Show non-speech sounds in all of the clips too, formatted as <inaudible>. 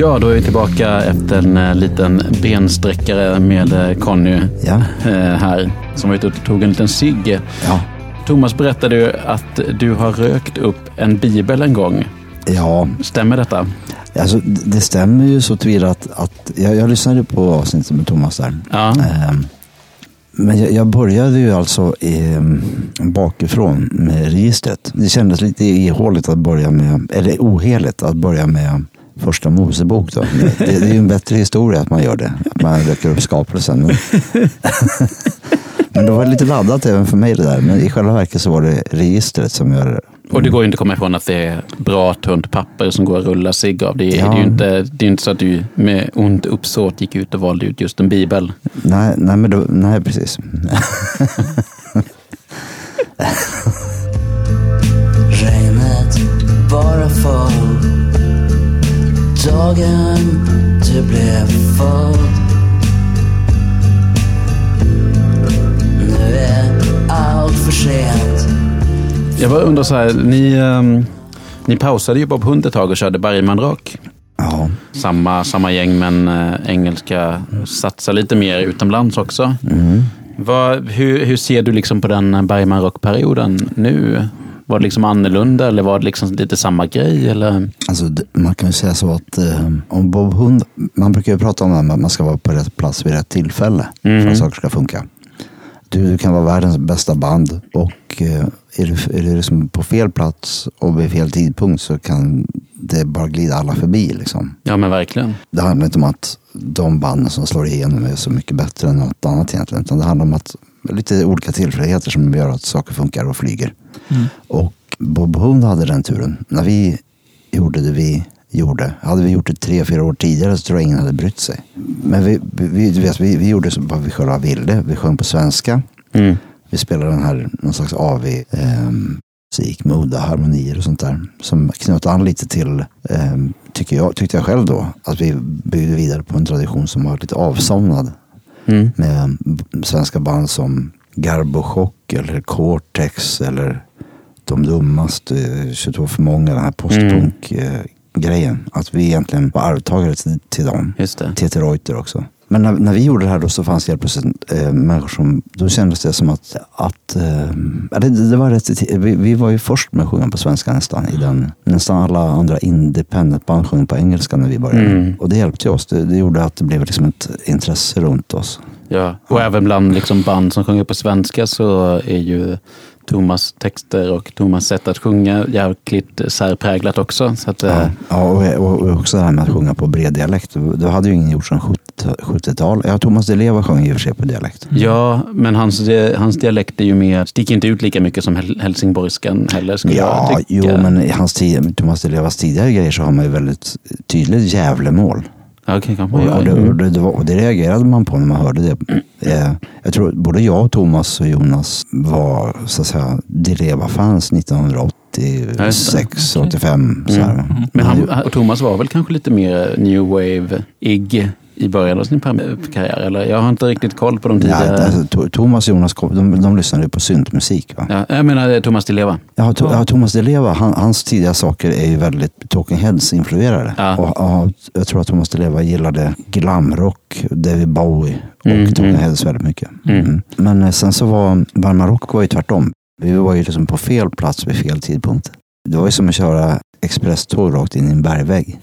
Ja, då är vi tillbaka efter en eh, liten bensträckare med eh, Conny Ja. eh, här som var ute och tog en liten cigg. Ja. Thomas berättade ju att du har rökt upp en bibel en gång. Ja, Stämmer detta? alltså, det stämmer ju så tillvida att, att jag, jag lyssnade på avsnittet med Thomas där. Ja. Ehm, Men jag, jag började ju alltså ehm, bakifrån med registret. Det kändes lite ihåligt att börja med, eller oheligt att börja med första Mosebok. Då. Det, det är ju en bättre historia att man gör det. Att man räcker upp skapelsen. Men, men det var lite laddat även för mig det där. Men i själva verket så var det registret som gör Och det går ju inte att komma ifrån att det är bra tunt papper som går att rulla cigg av. Det är, Ja. det är ju inte, det är inte så att du med ont uppsåt gick ut och valde ut just en bibel. Nej, nej, men då, nej precis. Regnet bara föll Dagen du blev född Nu är allt för sent Jag bara undrar så här, ni, ehm, ni pausade ju Bob Hund ett tag och körde Bergman Rock. Ja, Samma, samma gäng men eh, engelska satsar lite mer utomlands också. mm. Vad, hur, hur ser du liksom på den Bergman Rock-perioden nu? Var det liksom annorlunda eller var det liksom lite samma grej? Eller? Alltså, man kan ju säga så att eh, om Bob Hund, man brukar ju prata om det här, att man ska vara på rätt plats vid rätt tillfälle för Mhm. att saker ska funka. Du, du kan vara världens bästa band och eh, är du, är du liksom på fel plats och vid fel tidpunkt så kan det bara glida alla förbi. Liksom. Ja men verkligen. Det handlar inte om att de banden som slår igenom är så mycket bättre än något annat egentligen. Utan det handlar om att lite olika tillfälligheter som gör att saker funkar och flyger. Och Bob Hund hade den turen. När vi gjorde det vi gjorde. Hade vi gjort det tre, fyra år tidigare så tror jag ingen hade brytt sig. Men vi, vi, du vet, vi, vi gjorde vad vi själva ville. Vi sjöng på svenska. Mm. Vi spelade den här, någon slags AV eh, musik med udda harmonier och sånt där. Som knöt an lite till, eh, tycker jag, tyckte jag själv då, att vi byggde vidare på en tradition som var lite avsomnad. Mm. Med b- svenska band som Garbo Chock eller Cortex eller De dummaste, 22 för många, den här postpunk-grejen. Att vi egentligen var arvtagare till, till dem. Just det. TT Reuter också. Men när, när vi gjorde det här då så fanns det helt plötsligt eh, människor som, då kändes det som att, att eh, ja, det, det var rätt, vi, vi var ju först med att sjunga på svenska nästan. I den, nästan alla andra independent-band sjöng på engelska när vi började. Mm. Och det hjälpte oss. Det, det gjorde att det blev liksom ett intresse runt oss. Ja. Och även bland liksom band som sjunger på svenska så är ju Thomas texter och Thomas sätt att sjunga jäkligt särpräglat också. Så att, Ja, eh, ja och, också det här med att sjunga på bred dialekt. Det hade ju ingen gjort sedan 70 70-tal. Ja, Thomas Di Leva sjöng i och för sig på dialekt. Ja, men hans, hans dialekt är ju mer, sticker inte ut lika mycket som hel- helsingborskan heller skulle Ja, jag tycka. jo, men i hans tid, Thomas Di Levas tidigare grejer så har man ju väldigt tydligt Gävlemål. Kan Och, det, göra. och, det, det var, det reagerade man på när man hörde det. Eh, jag tror både jag Thomas och Jonas var så att säga Di Leva-fans 1986, 85. Så här. Mm. Men han, Thomas var väl kanske lite mer new wave-ig i början av sin karriär? Eller? Jag har inte riktigt koll på de Ja, tidigare... alltså, To- Thomas och Jonas de, de lyssnade ju på syntmusik. Va? Ja, jag menar Thomas Di Leva. Ja, to, ja, Thomas Di Leva, han, hans tidiga saker är ju väldigt Talking Heads-influerade. Ja. Och, ja, jag tror att Thomas Di Leva gillade glamrock, David Bowie och Mm, Talking mm. Heads väldigt mycket. Mm. Mm. Men eh, sen så var Varma Rock var ju tvärtom. Vi var ju liksom på fel plats vid fel tidpunkt. Det var ju som att köra expresståg rakt in i en bergvägg.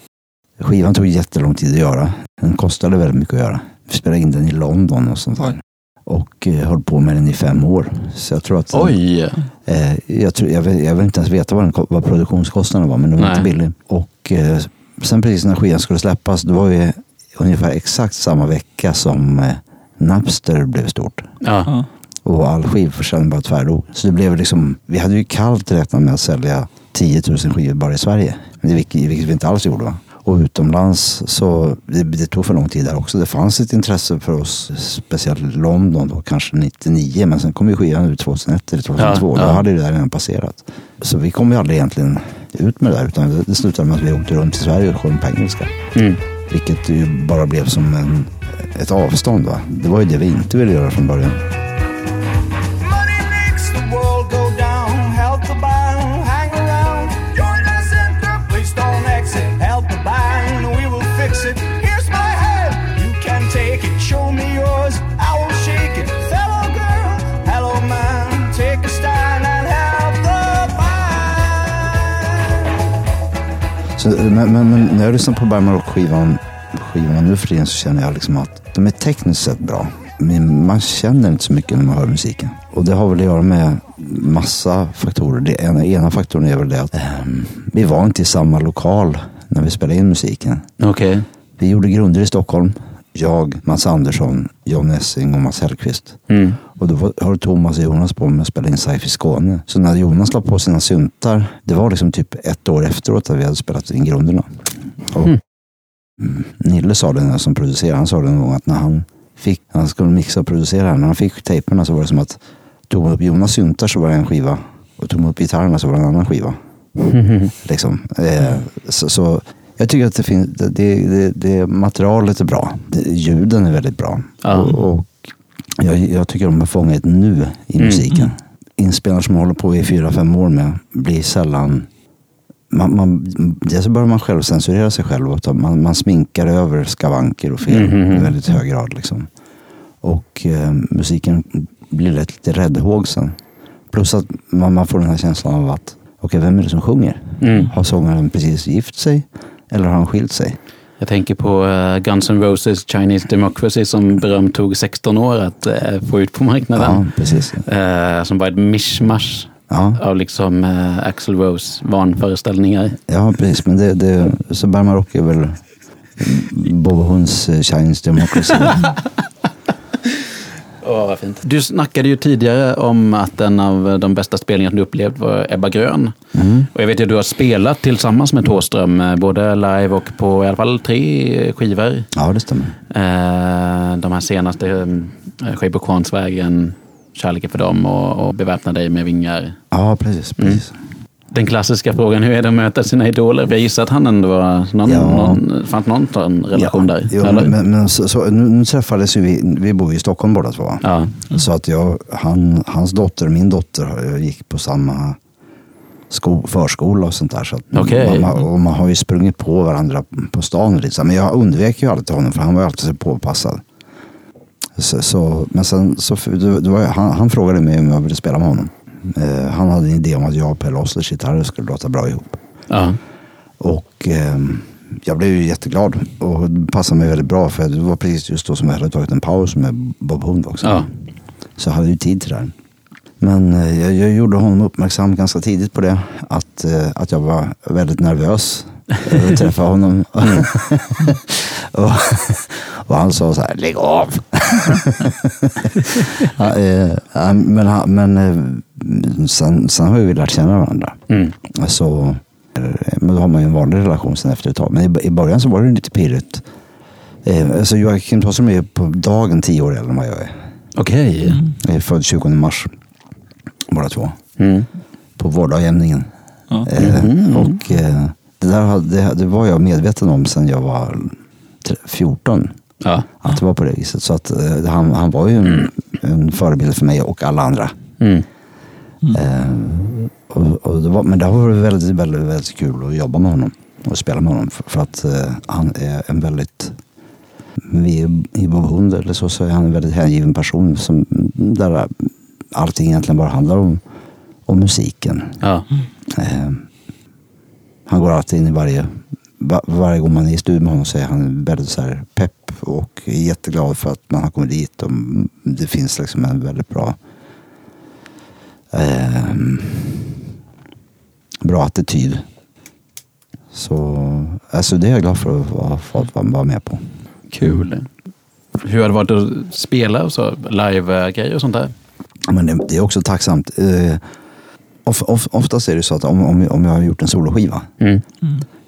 Skivan tog jättelång tid att göra. Den kostade väldigt mycket att göra. Vi spelade in den i London och sånt där. Och eh, höll på med den i fem år. Så jag tror att... Oj! Eh, jag, tror, jag, vill, jag vill inte ens veta vad, den, vad produktionskostnaden var, men den var Nej. inte billig. Och eh, sen precis när skivan skulle släppas, det var ju ungefär exakt samma vecka som eh, Napster blev stort. Ja. Och all skivförsäljning bara tvärdog. Så det blev liksom, vi hade ju kallt räknat med att sälja 10 000 skivor bara i Sverige. Men det, vilket, vilket vi inte alls gjorde. Va? Och utomlands så, det, det tog för lång tid där också. Det fanns ett intresse för oss, speciellt London då, kanske 99. Men sen kom ju skivan ut 2001 eller 2002. Ja, ja. Då hade det där redan passerat. Så vi kom ju aldrig egentligen ut med det där. Utan det, det slutade med att vi åkte runt i Sverige och sjöng på engelska. Mm. Vilket ju bara blev som en, ett avstånd. Va? Det var ju det vi inte ville göra från början. Så, men, men, men när jag lyssnar på Bergman Rock-skivan skivan nu för tiden så känner jag liksom att de är tekniskt sett bra. Men man känner inte så mycket när man hör musiken. Och det har väl att göra med massa faktorer. Det ena, ena faktorn är väl det att ehm, vi var inte i samma lokal när vi spelade in musiken. Okej. Vi gjorde grunder i Stockholm. Jag, Mats Andersson, John Essing och Mats Hellqvist. Mm. Och då höll Thomas och Jonas på med att spela in Sci-Fi Skåne. Så när Jonas la på sina syntar, det var liksom typ ett år efteråt att vi hade spelat in grunderna. Och Mm, Nille sa det när som producerade, han sa det någon gång att när han fick, han skulle mixa och producera, när han fick tejperna så var det som att tog man upp Jonas syntar så var det en skiva och tog man upp gitarrerna så var det en annan skiva. Liksom. Eh, så, så jag tycker att det, finns, det, det, det materialet är bra. Ljuden är väldigt bra. Ja. Och, och jag, jag tycker de har fångat nu i musiken. Inspelningar som håller på i fyra, fem år med blir sällan man, man, dels börjar man själv censurera sig själv. Och man, man sminkar över skavanker och fel i väldigt hög grad. Liksom. Och eh, musiken blir lätt lite räddhågsen. Plus att man, man får den här känslan av att, okej, vem är det som sjunger? Mm. Har sångaren precis gift sig? Eller har han skilt sig? Jag tänker på eh, Guns N' Roses Chinese Democracy som berömt tog 16 år att eh, få ut på Ja, marknaden. precis. Eh, som var ett mischmasch Ja, av liksom Axl Rose vanföreställningar. ja precis. Men det, det, så Bergman Rock är väl Bob Hunds eh, Chinese Democracy. <laughs> Åh, vad fint. Du snackade ju tidigare om att en av de bästa spelningarna du upplevt var Ebba Grön. Och jag vet ju att du har spelat tillsammans med Thåström, eh, både live och på i alla fall tre skivor. ja, det stämmer. Eh, de här senaste, eh, Kvarnsvägen, Kärleken för dem och, och Beväpna dig med vingar. Ja, precis. precis. Den klassiska frågan, hur är det att möta sina idoler? Jag gissar att han ändå var någon, Ja. någon, fanns någon relation där? Jo, eller? men, men så, så, nu, träffades vi, vi bor i Stockholm båda två. Ja. Så att jag, han, hans dotter min dotter gick på samma sko, förskola och sånt där. Så att Okej. man, och man har ju sprungit på varandra på stan så. Men jag undvek ju alltid honom för han var alltid så påpassad. Så, så, men sen så, det, det var, han, han frågade mig om jag ville spela med honom. Eh, han hade en idé om att jag och Pelle Ostlers gitarrer skulle låta bra ihop. Ja. Och ehm, jag blev ju jätteglad och det passade mig väldigt bra för det var precis just då som jag hade tagit en paus med Bob Hund också. Ja. Så jag hade ju tid till det här. Men eh, jag, jag gjorde honom uppmärksam ganska tidigt på det. Att, eh, att jag var väldigt nervös över att träffa honom. <laughs> <laughs> och, <laughs> och han sa så här, lägg av! <laughs> ja, eh, men han- men eh, sen, sen har vi lärt känna varandra. Mm. Så, eh, men då har man ju en vanlig relation sen efter ett tag. Men i, i början så var det lite pirrigt. Alltså Joakim Thåström är på dagen tio år äldre än vad jag är. Okej. Jag är född 20 mars. Båda två. Mm. På vårdagjämningen. Ja. Eh, och eh, det, där hade, det, det var jag medveten om sen jag var tre- 14. Ja. Att det var på det viset. Så att eh, han, han var ju en, en förebild för mig och alla andra. Mm. Eh, och, och det var, men det har varit väldigt, väldigt, väldigt kul att jobba med honom och spela med honom. För, för att eh, han är en väldigt, vi i Bob Hund eller så, så är han en väldigt hängiven person som, där allting egentligen bara handlar om, om musiken. Ja. Eh, han går alltid in i varje, va, varje gång man är i studion med honom så är han väldigt så här pepp och är jätteglad för att man har kommit dit. Och det finns liksom en väldigt bra eh, bra attityd. Så alltså det är jag glad för att vara, för att vara med på. Kul. Hur har det varit att spela och så? Live-grejer och sånt där? Men det, det är också tacksamt. Eh, of, of, oftast är det så att om, om, om jag har gjort en soloskiva Mm.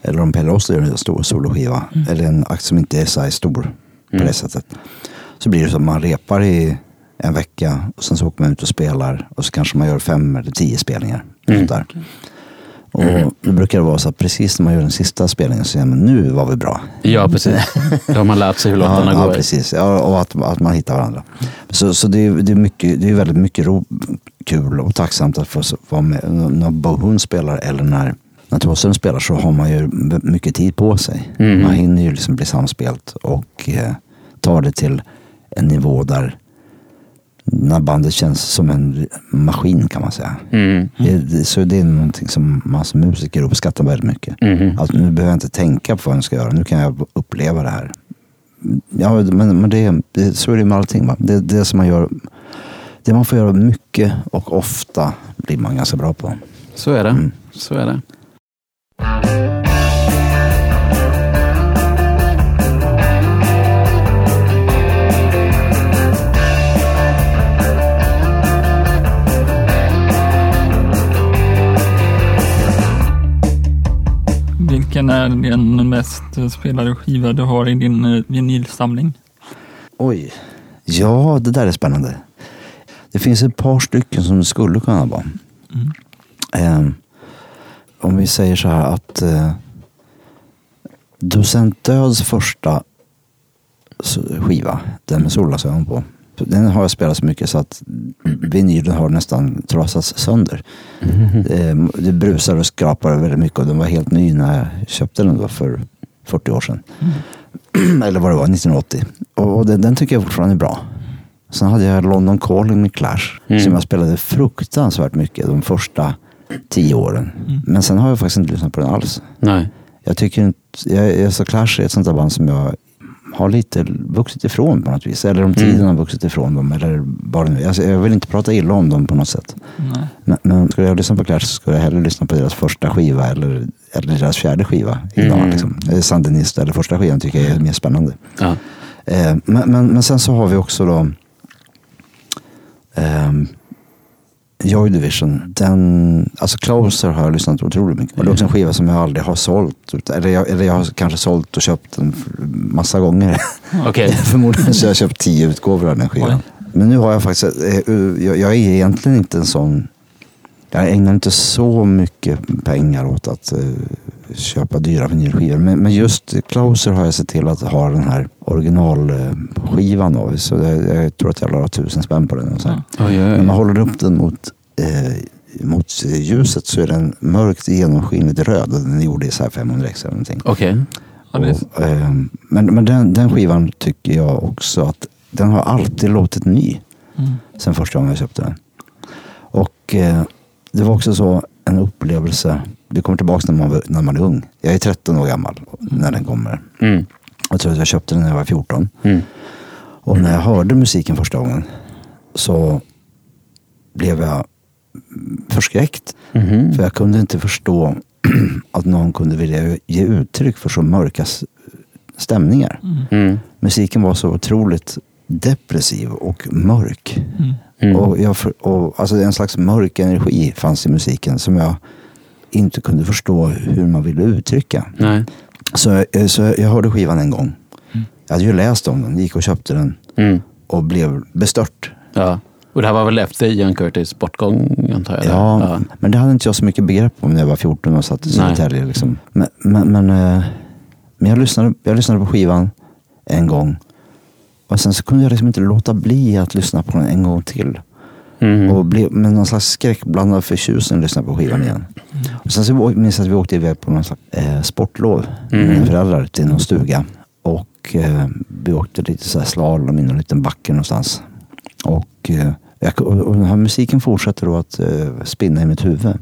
Eller om Pelle Osler gör en stor soloskiva eller en akt som inte är så stor på det sättet. Så blir det att man repar i en vecka och sen så åker man ut och spelar och så kanske man gör fem eller tio spelningar. Mm. Där. Och då brukar det vara så att precis när man gör den sista spelningen så säger man nu var vi bra. Ja, precis. Då har man lärt sig hur <laughs> låtarna ja, går. Ja, precis. Ja, och att, att man hittar varandra. Så, så det, är, det, är mycket, det är väldigt mycket ro, kul och tacksamt att få vara med när Bo Hund spelar eller när när Thåström spelar så har man ju mycket tid på sig. Mhm. Man hinner ju liksom bli samspelt och eh, tar det till en nivå där när bandet känns som en maskin kan man säga. Mm. Det, det, så det är någonting som man som musiker uppskattar väldigt mycket. Mhm. Alltså, nu behöver jag inte tänka på vad jag ska göra, nu kan jag uppleva det här. Ja, men, men det, det, så är det med allting. Va? Det, det som man gör, det man får göra mycket och ofta blir man ganska bra på. Så är det. Mm. Så är det. Vilken är den mest spelade skiva du har i din eh, vinylsamling? Oj. Ja, det där är spännande. Det finns ett par stycken som det skulle kunna vara. Mm. Eh, om vi säger så här att eh, Docent Döds första skiva, den med solglasögon på. Den har jag spelat så mycket så att vinylen har nästan trasats sönder. Eh, det brusar och skrapar väldigt mycket och den var helt ny när jag köpte den då för 40 år sedan. <clears throat> Eller vad det var, 1980. Och, och den, den tycker jag fortfarande är bra. Sen hade jag London Calling med Clash Mm. som jag spelade fruktansvärt mycket de första tio åren. Men sen har jag faktiskt inte lyssnat på den alls. Nej. Jag tycker inte, jag, jag, så Clash är ett sånt där band som jag har lite vuxit ifrån på något vis. Eller om tiden har vuxit ifrån dem. Eller bara nu. Alltså, jag vill inte prata illa om dem på något sätt. Nej. Men, men skulle jag lyssna på Clash så skulle jag hellre lyssna på deras första skiva eller, eller deras fjärde skiva. Idag, Mm. liksom. Eh, Sandinist eller första skivan tycker jag är mer spännande. Ja. Eh, men, men, men sen så har vi också då ehm, Joy Division. Den, alltså Closer har jag lyssnat otroligt mycket på. Det är också en skiva som jag aldrig har sålt. Eller jag, eller jag har kanske sålt och köpt den massa gånger. <laughs> Okej. <laughs> Förmodligen så har jag köpt tio utgåvor av den skivan. Men nu har jag faktiskt, eh, jag, jag är egentligen inte en sån, jag ägnar inte så mycket pengar åt att eh, köpa dyra vinylskivor. Men, men just Closer har jag sett till att ha den här originalskivan av. Så jag, jag tror att jag la tusen spänn på den. Och så här. Oj, oj, När man håller upp den mot, eh, mot ljuset så är den mörkt genomskinligt röd. Och den är gjord i så här 500 x eller någonting. Okej. Ja, det, Och, eh, men men den, den skivan tycker jag också att den har alltid låtit ny. mm. Sen första gången jag köpte den. Och eh, det var också så en upplevelse. Vi kommer tillbaka när man, var- när man är ung. Jag är 13 år gammal när den kommer. Mm. Jag tror att jag köpte den när jag var 14. Mm. Och när jag hörde musiken första gången så blev jag förskräckt. Mhm. För jag kunde inte förstå <clears throat> att någon kunde vilja ge uttryck för så mörka stämningar. Mm. Musiken var så otroligt depressiv och mörk. Mm. Och jag, och, alltså en slags mörk energi fanns i musiken som jag inte kunde förstå hur man ville uttrycka. Nej. Så, jag- så jag hörde skivan en gång. Jag hade ju läst om den, gick och köpte den Mm. och blev bestört. Ja. Och det här var väl efter Ian Curtis bortgång antar jag? Ja, ja. men det hade inte jag så mycket begrepp om när jag var 14 och satt i. Södertälje. Liksom. Men, men, men, eh, men jag, lyssnade, jag lyssnade på skivan en gång. Och sen så kunde jag liksom inte låta bli att lyssna på den en gång till. Mm. Och blev med någon slags skräckblandad förtjusning lyssna på skivan igen. Och sen så minns jag att vi åkte iväg på någon slags eh, sportlov med Mm. mina föräldrar till någon stuga. Och eh, vi åkte lite så här slalom i någon liten backe någonstans. Och, eh, jag, och, och den här musiken fortsatte då att eh, spinna i mitt huvud.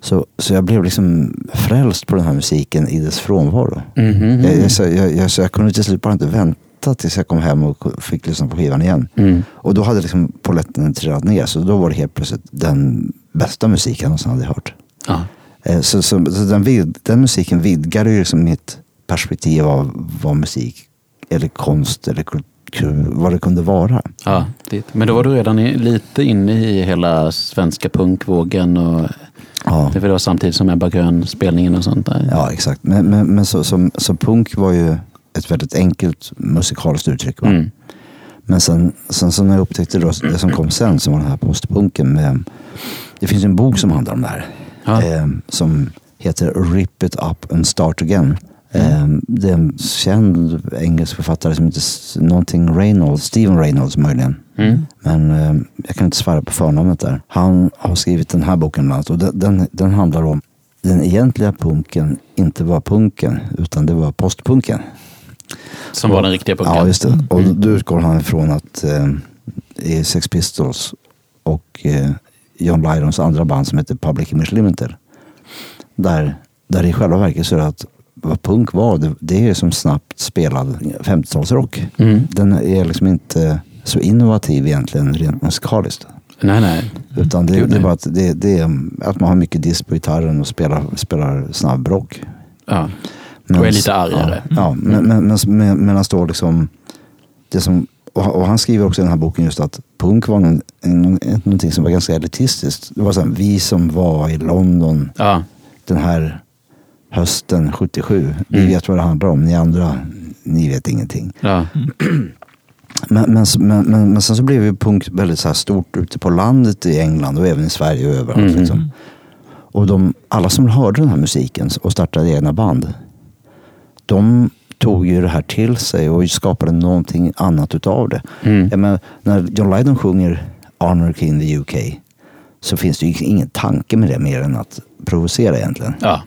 Så, så jag blev liksom frälst på den här musiken i dess frånvaro. Mhm. Jag, jag, så, jag, jag, så jag kunde till slut bara inte vänta tills jag kom hem och fick lyssna på skivan igen. Mm. Och då hade liksom polletten trillat ner. Så då var det helt plötsligt den bästa musiken jag någonsin hade hört. Ja. Eh, Så, så, så den, vid, den musiken vidgade ju liksom mitt perspektiv av vad musik eller konst eller kultur, vad det kunde vara. Ja, det. Men då var du redan i, lite inne i hela svenska punkvågen och Ja, det var samtidigt som Ebba Grön-spelningen och sånt där. ja exakt. Men, men, men så, så, så punk var ju ett väldigt enkelt musikaliskt uttryck. Mm. Men sen, sen så när jag upptäckte då, det som kom sen, som var den här postpunken. Med, det finns en bok som handlar om det här. Ja. Eh, som heter Rip it up and start again. Eh, det är en känd engelsk författare som heter någonting Reynolds, Steven Reynolds möjligen. Mm. Men eh, jag kan inte svära på förnamnet där. Han har skrivit den här boken bland annat och den, den, den handlar om den egentliga punken inte var punken, utan det var postpunken. Som var den riktiga punken. Ja, just det. Och då utgår han ifrån att eh, i Sex Pistols och eh, John Lydons andra band som heter Public Image Limited. Där, där i själva verket så är det att vad punk var, det, det är som snabbt spelad 50-talsrock. Mm. Den är liksom inte så innovativ egentligen rent musikaliskt. Nej, nej. Utan det, det är bara att, det, det är att man har mycket disk på gitarren och spelar, spelar snabbrock. Ja. Men- Och är lite argare. Ja, ja men, men, men, medan då liksom det som, och, han skriver också i den här boken just att punk var en, någonting som var ganska elitistiskt. Det var så här, vi som var i London Ja. den här hösten 77. Vi Mm. vet vad det handlar om. Ni andra, ni vet ingenting. Ja. <clears throat> Men, men, men, men, men sen så blev ju punk väldigt så stort ute på landet i England och även i Sverige och överallt. Mm. Liksom. Och de, alla som hörde den här musiken och startade egna band, de tog ju det här till sig och skapade någonting annat utav det. Mm. Menar, när John Lydon sjunger Anarchy in the UK så finns det ju ingen tanke med det mer än att provocera egentligen. ja.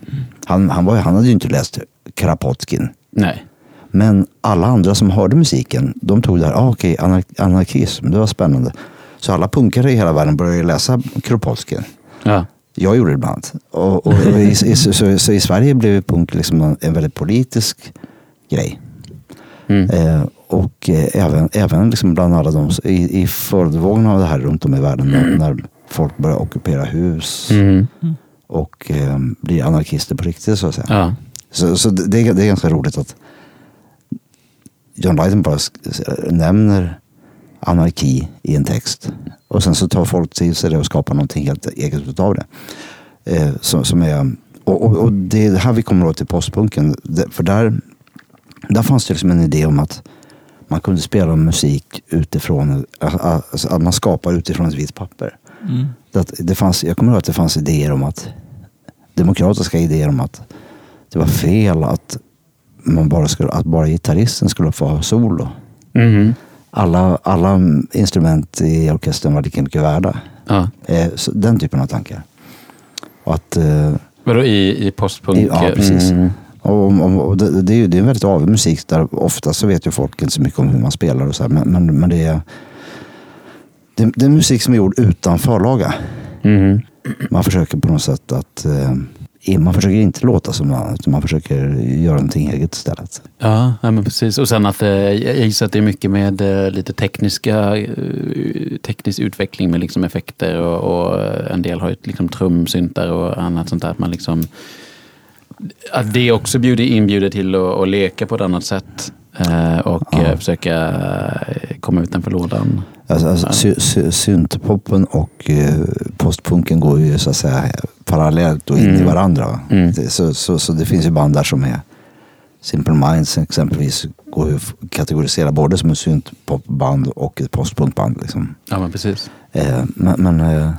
Han, han, var, han hade ju inte läst Kropotkin. Nej. Men alla andra som hörde musiken, de tog det här, ah, okej, anar- anarkism, det var spännande. Så alla punkare i hela världen började läsa Kropotkin. Ja. Jag gjorde det ibland. Och, och, och i, i, så, så, i Sverige blev punk liksom en, väldigt politisk grej. Mm. Eh, och eh, även, även liksom bland alla de, i, i följdvågen av det här runt om i världen, när, när folk börjar ockupera hus Mm. och eh, blir anarkister på riktigt så att säga. Ja. Så, så det, är- det är ganska roligt att John Lydon bara nämner anarki i en text. Och sen så tar folk till sig det och skapar någonting helt eget utav det. Eh, som, som är, och, och, och det är här vi kommer åt till postpunken. För där, där fanns det liksom en idé om att man kunde spela musik utifrån, alltså att man skapar utifrån ett vitt papper. Mm. Det, att det fanns, jag kommer ihåg att det fanns idéer om att demokratiska idéer om att det var fel att man bara skulle, att bara gitarristen skulle få ha solo. Mhm. Alla, alla instrument i orkestern var lika mycket värda. Ja. Eh, så den typen av tankar. Och att, eh, Vadå i, i postpunk? i, ja, precis. Mm. Och, och, och det, det, är ju det är en väldigt avig musik där ofta så vet ju folk inte så mycket om hur man spelar och så här, men, men, men det är det, det är musik som är gjord utan förlaga. Mhm. Man försöker på något sätt att eh, man försöker inte låta som någon utan man försöker göra någonting eget istället. Ja, ja, men precis. Och sen att eh, jag gissar att det är mycket med eh, lite tekniska, eh, teknisk utveckling med liksom effekter och, och en del har ju liksom trumsyntar och annat sånt där. Att man liksom, att det också bjuder, inbjuder till att, att leka på ett annat sätt och Ja. försöka komma utanför lådan. Alltså, alltså, sy, sy, syntpoppen och eh, postpunken går ju så att säga parallellt och in Mm. i varandra. Mm. Det, så, så, så det finns ju band där som är Simple Minds exempelvis går ju att kategorisera både som ett syntpopband och ett postpunkband. Liksom. Ja, men precis. Eh, men, men, eh,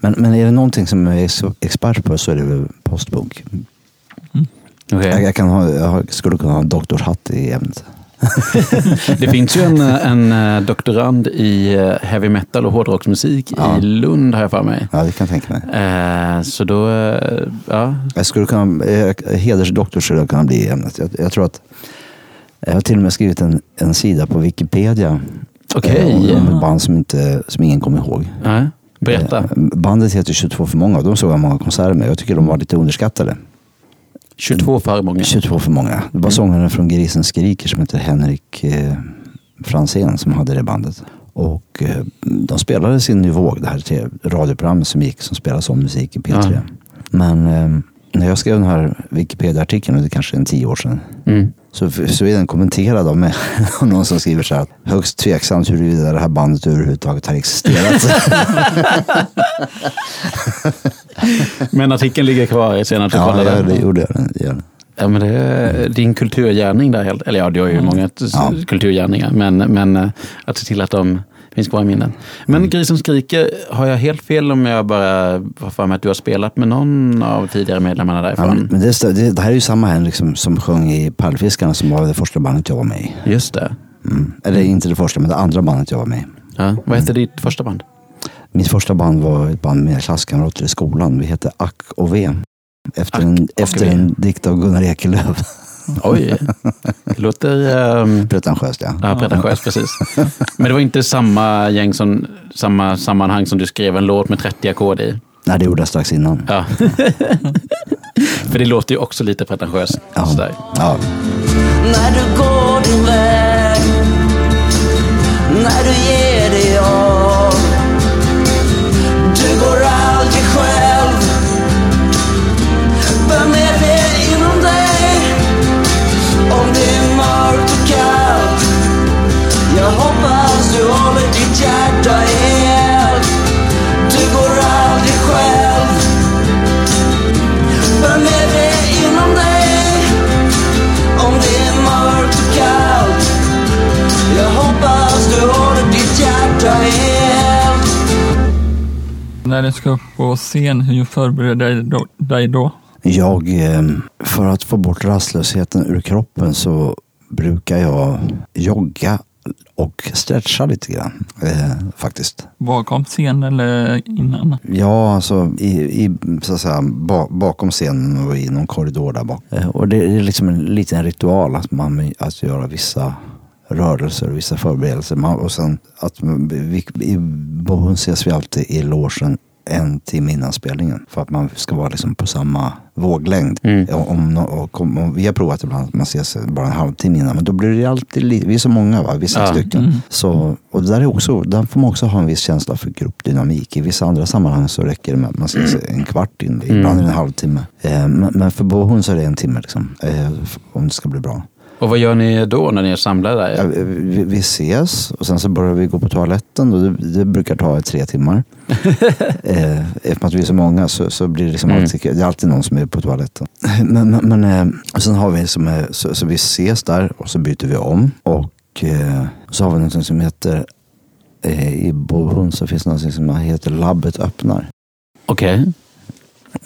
men, men är det någonting som jag är expert på så är det väl postpunk. Okej. Jag, jag, kan ha, jag skulle kunna ha en doktorshatt i ämnet. <laughs> Det finns ju en, en eh, doktorand i eh, heavy metal och hårdrocksmusik Ja. i Lund har jag för mig. Ja, det kan jag tänka mig. Eh, så då, eh, ja. Jag skulle kunna, eh, hedersdoktor skulle jag kunna bli i ämnet. Jag, jag tror att jag har till och med skrivit en, en sida på Wikipedia. Okej. eh, Om, om ett band som, inte, som ingen kommer ihåg. Nej, berätta. Eh, Bandet heter 22 för många och de såg jag många konserter med. Jag tycker de var lite underskattade. 22 för många. 22 för många. Det var sångaren från Grisen skriker som heter Henrik eh, Fransén som hade det bandet. Och eh, de spelade sin Ny våg, det här radioprogrammet som gick som spelades om musik i P3. Ja. Men eh, när jag skrev den här Wikipedia-artikeln, det är kanske är en tio år sedan, Mm. Så, så är den kommenterad av, av någon som skriver så här högst tveksamt huruvida det här bandet överhuvudtaget har existerat. <laughs> Men artikeln ligger kvar sen att du ja, kollade. ja, det gjorde jag. Det gör den. Ja, men det är din kulturgärning där. helt- Eller ja, du har ju många t- Ja. kulturgärningar. Men, men eh, att se till att de finns kvar i minnen. Men Mm. Grisen skriker, har jag helt fel om jag bara har för mig att du har spelat med någon av tidigare medlemmarna Ja, därifrån? men det, det, det här är ju samma Henrik som, som sjöng i Pärlfiskarna som var det första bandet jag var med i. Just det. Mm. Eller inte det första, men det andra bandet jag var med i. Ja. Vad hette ditt första band? Mitt första band var ett band med klasskamrater i skolan. Vi hette Ack och V. Efter en, efter en dikt av Gunnar Ekelöf. <laughs> Oj, det låter um, Pretentiöst ja. ja, pretentiöst precis. Men det var inte samma gäng som, samma sammanhang som du skrev en låt med 30 ackord i. Nej, det gjorde jag strax innan. Ja. <laughs> För det låter ju också lite pretentiöst. Ja. Sådär. Ja. När du går din väg När du ger dig av hoppas du håller ditt hjärta helt Du går aldrig själv Vem är det inom dig? Om det är mörkt och kallt Jag hoppas du håller ditt hjärta helt När du ska upp på scen, hur förbereder du dig då-? Jag, eh, för att få bort rastlösheten ur kroppen så brukar jag jogga och stretcha lite grann. Eh, faktiskt. Bakom scen eller innan? Ja, alltså i, i, så att säga, ba, bakom scenen och i någon korridor där bak. Eh, och det är liksom en liten ritual att man att göra vissa rörelser, vissa förberedelser. Man, och sen att vi, i Bohun ses vi alltid i logen en timme innan spelningen. För att man ska vara liksom på samma våglängd. Mm. Om, om, och, om, vi har provat ibland att man ses bara en halvtimme innan. Men då blir det alltid vi är så många va, vi är sex Ja. stycken. Så, och där, är också, där får man också ha en viss känsla för gruppdynamik. I vissa andra sammanhang så räcker det med att man ses en kvart in, ibland det en halvtimme. Eh, men, men för Bohun så är det en timme liksom, eh, om det ska bli bra. Och vad gör ni då när ni är samlade Ja, vi, vi ses och sen så börjar vi gå på toaletten och det, det brukar ta tre timmar. <laughs> eh, eftersom att vi är så många så, så blir det liksom Mm. alltid, det är alltid någon som är på toaletten. <laughs> Men, men, men eh, sen har vi som är, så, så vi ses där och så byter vi om. Och eh, så har vi något som heter eh, i Bohun så finns det något som heter Labbet öppnar. Okej.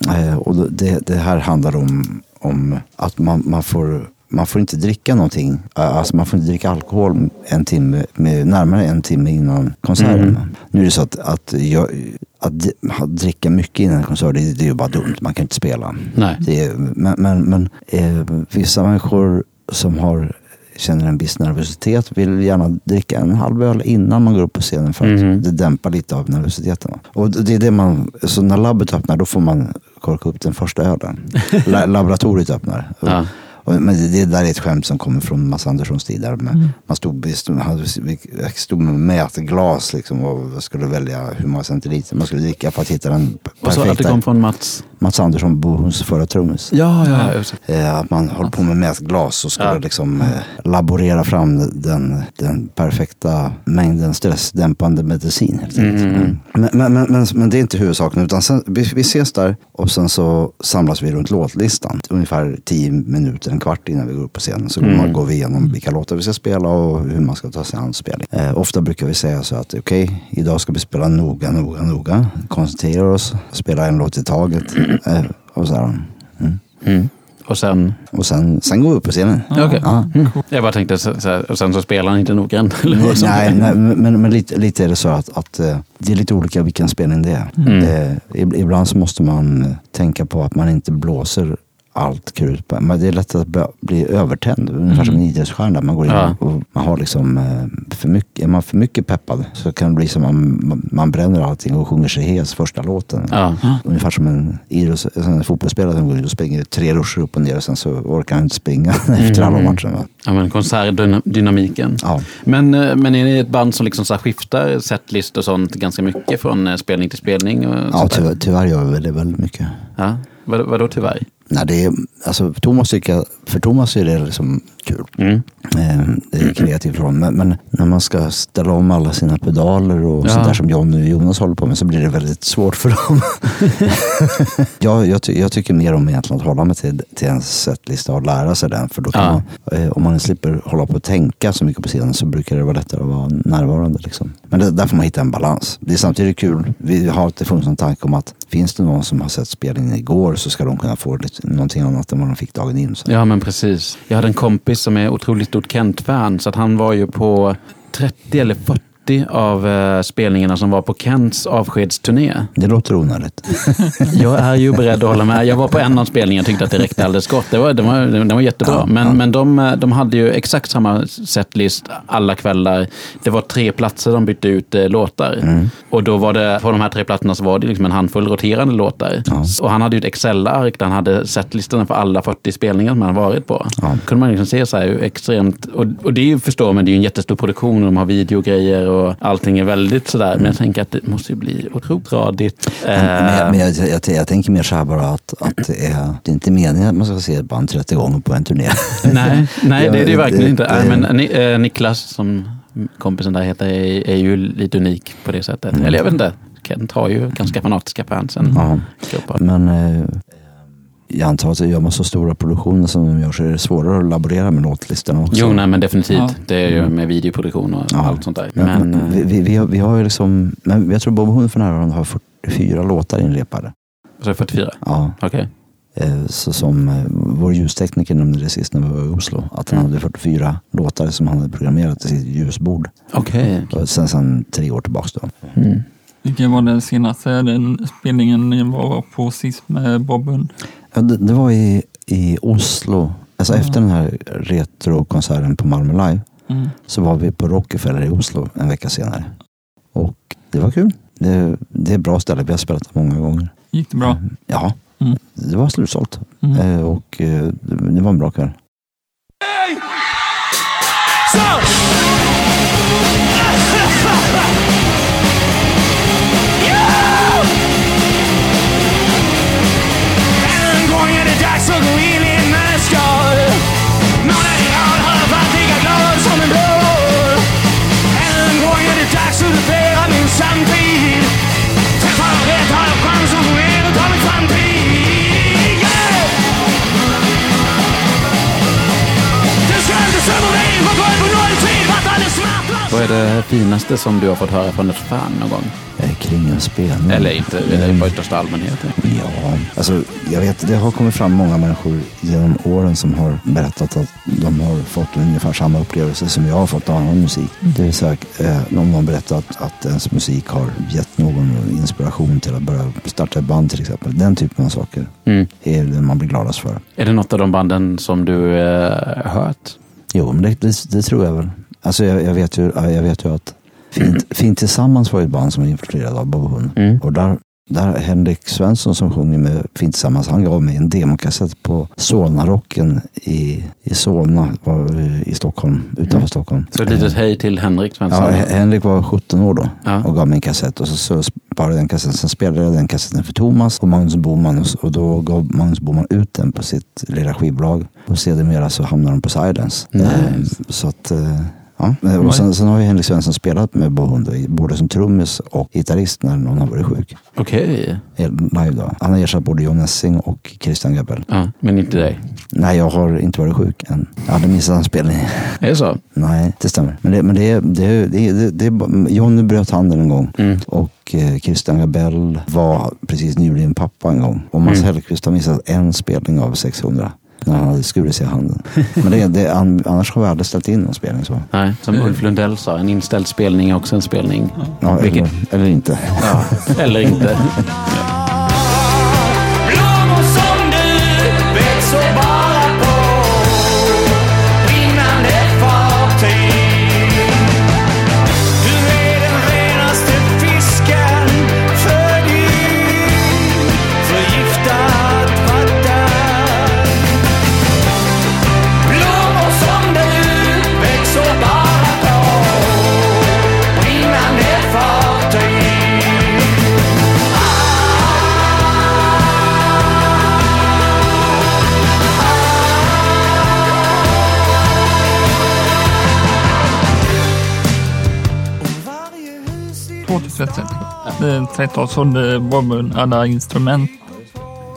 Eh, och det, det här handlar om, om att man, man, får, man får inte dricka någonting. Alltså man får inte dricka alkohol en timme, närmare en timme innan konserten. Mm. Nu är det så att, att, jag, att dricka mycket innan en konsert, det, det är ju bara dumt. Man kan inte spela. Är, men men, men eh, vissa människor som har känner en viss nervositet vill gärna dricka en halv öl innan man går upp på scenen för att Mhm. det dämpar lite av nervositeten. Och det är det man, så när labbet öppnar då får man korka upp den första ölen. <laughs> La, laboratoriet öppnar. Ja. Men det, det där är ett skämt som kommer från Mats Anderssons tid. Där med, Man stod, vi stod, stod med mätglas liksom, och skulle välja hur många centiliter man skulle dricka för att hitta den Och så att det perfekta. kom från Mats? Mats Andersson, Bohuns förra trummis. Ja, ja, det. Eh, Att man håller på med mätglas och skulle Ja. liksom eh, laborera fram den, den perfekta mängden stressdämpande medicin. Helt. Mm. Mm. Men, men, men, men, men det är inte huvudsaken. Utan sen, vi, vi ses där och sen så samlas vi runt låtlistan. Ungefär tio minuter, en kvart innan vi går upp på scenen. Så Mm. går vi igenom vilka låtar vi ska spela och hur man ska ta sig an spelning. Eh, ofta brukar vi säga så att okej, idag ska vi spela noga, noga, noga. Koncentrera oss, spela en låt i taget. Eh, och så här. Mm. Mm. Och sen? Och sen, sen går vi upp på scenen. Okej. Ja. Mm. Jag bara tänkte, så, så här, och sen så spelar han inte noggrant. <laughs> Nej, nej, men, men lite, lite är det så att, att eh, det är lite olika vilken spelning det är. Mm. Eh, ib- ibland så måste man eh, tänka på att man inte blåser allt krut på. Men det är lätt att bli- övertänd, ungefär som en idrottsstjärna. Man går in Ja. och man har liksom eh, för mycket, är man för mycket peppad så kan det bli som man, man bränner allting och sjunger sig hes första låten. Ja. Ungefär som en, idrotts, en fotbollsspelare som går ut och springer tre ruscher upp och ner och sen så orkar han inte springa <laughs> efter alla matcher. va? ja, men konsertdynamiken. Ja. Men, eh, men är ni ett band som liksom så skiftar setlist och sånt ganska mycket från eh, spelning till spelning? Ja, tyvärr, tyvärr gör vi det väldigt mycket. Ja. Vad, vadå tyvärr? Nej, det är, alltså, Thomas tycker, för Thomas är det liksom kul. Mm. Eh, det är kreativt från. Men, men när man ska ställa om alla sina pedaler och Ja. sånt där som John och Jonas håller på med så blir det väldigt svårt för dem. <laughs> jag, jag, ty, jag tycker mer om egentligen att hålla mig till, till en setlista och lära sig den. För då kan Ja. man, eh, om man slipper hålla på och tänka så mycket på scenen så brukar det vara lättare att vara närvarande. Liksom. Men det, där får man hitta en balans. Det är samtidigt kul. Vi har alltid funnits en tanke om att finns det någon som har sett spelningen igår så ska de kunna få lite, någonting annat än vad de fick dagen in. Så. Ja, men precis. Jag hade en kompis som är otroligt stort Kent-fan, så att han var ju på 30 eller 40 50 av eh, spelningarna som var på Kents avskedsturné. Det låter onödigt. <laughs> Jag är ju beredd att hålla med. Jag var på en av spelningarna och tyckte att det räckte alldeles gott. Det var, det var, det var jättebra. Ja, men ja. men de, de hade ju exakt samma setlist alla kvällar. Det var tre platser de bytte ut eh, låtar. Mm. Och då var det, på de här tre plattorna så var det liksom en handfull roterande låtar. Ja. Och han hade ju ett Excel-ark där han hade setlistorna för alla 40 spelningar som han varit på. Ja. kunde man liksom se så här extremt, och, och det förstår man, det är ju en jättestor produktion och de har videogrejer och allting är väldigt sådär. Men jag tänker att det måste ju bli otroligt radigt. Men, jag, Eh, men jag, jag, jag tänker mer så här bara att, att det, är, det är inte meningen att man ska se ett band 30 gånger på en turné. <laughs> Nej, nej det är det verkligen inte. det- men Ni- eh, Niklas, som kompisen där heter, är, är ju lite unik på det sättet. Mm. Eller jag vet inte, Kent har ju ganska fanatiska fans. Grupp. Men eh, jag antar att gör man så stora produktioner som de gör så är det svårare att laborera med låtlistorna också. Jo, nej, men definitivt. Ja. Det är ju med videoproduktion och Ja. allt sånt där. Men, Men, men, vi, vi, vi, har, vi har ju liksom, men jag tror Bob Hund för närvarande har 44 låtar inrepade. så 44? Ja, Okej. eh, så som eh, vår ljustekniker nämnde det sist när vi var i Oslo. Att han hade 44 låtar som han hade programmerat till sitt ljusbord. Okej. Och Sen, sen tre år tillbaks då. Mm. Vilken var den senaste den spelningen ni var på sist med Bob Hund? Ja, det, det var i, i Oslo. Alltså Mm. efter den här retrokonserten på Malmö Live. Mm. så var vi på Rockefeller i Oslo en vecka senare. Och det var kul. Det, det är ett bra ställe. Vi har spelat där många gånger. Gick det bra? Ja, Mm. det var slutsålt. Mm. Eh, och eh, det, det var en bra kväll. En Vad är det finaste som du har fått höra från ett fan någon gång? Kring en spelning. Eller inte, eller i största allmänhet. Ja, alltså jag vet, det har kommit fram många människor genom åren som har berättat att de har fått ungefär samma upplevelse som jag har fått av annan musik. Det vill säga, eh, någon har berättat att ens musik har gett någon inspiration till att börja starta ett band till exempel. Den typen av saker Mm. är det man blir gladast för. Är det något av de banden som du eh, hört? Jo, men det, det, det tror jag väl. Alltså jag, jag, vet, ju, jag vet ju att Fint, Fint Tillsammans var ett band som var influerat av Bob. Mm. Och där, där Henrik Svensson som sjunger med Fint Tillsammans, han gav mig en demokassett på Solna-rocken i, i Solna, i Stockholm, utanför Stockholm. Så ett litet hej till Henrik Svensson. Ja, Henrik var 17 år då Ja. och gav mig en kassett och så, så sparade den kassetten. Sen spelade jag den kassetten för Thomas och Magnus Boman och, då gav Magnus Boman ut den på sitt lilla skivbolag. Och sedermera så hamnade den på Silence. Nice. Eh, så att, eh, ja. Och sen, sen har ju Henrik Svensson spelat med Bo Hund, både som trummis och gitarrist när någon har varit sjuk. Okej. Live då. Han har ersatt både John Essing och Christian Gabel. Ja, men inte dig. Nej, jag har inte varit sjuk än. Jag hade missat en spelning. Är det så? Nej, det stämmer. Men det, men det, det, det, det, det, Johnny bröt handen en gång. Mm. Och eh, Christian Gabell var precis nybliven pappa en gång. Och Mats Mm. Hellqvist har missat en spelning av 600. När han hade skurit sig i handen. Men det, det, an, annars har vi aldrig ställt in någon spelning så. Nej, som Ulf Lundell sa, en inställd spelning är också en spelning. Ja, Vilket- eller, eller inte. Ja, eller inte. <laughs> 2013 sålde Bobben alla instrument.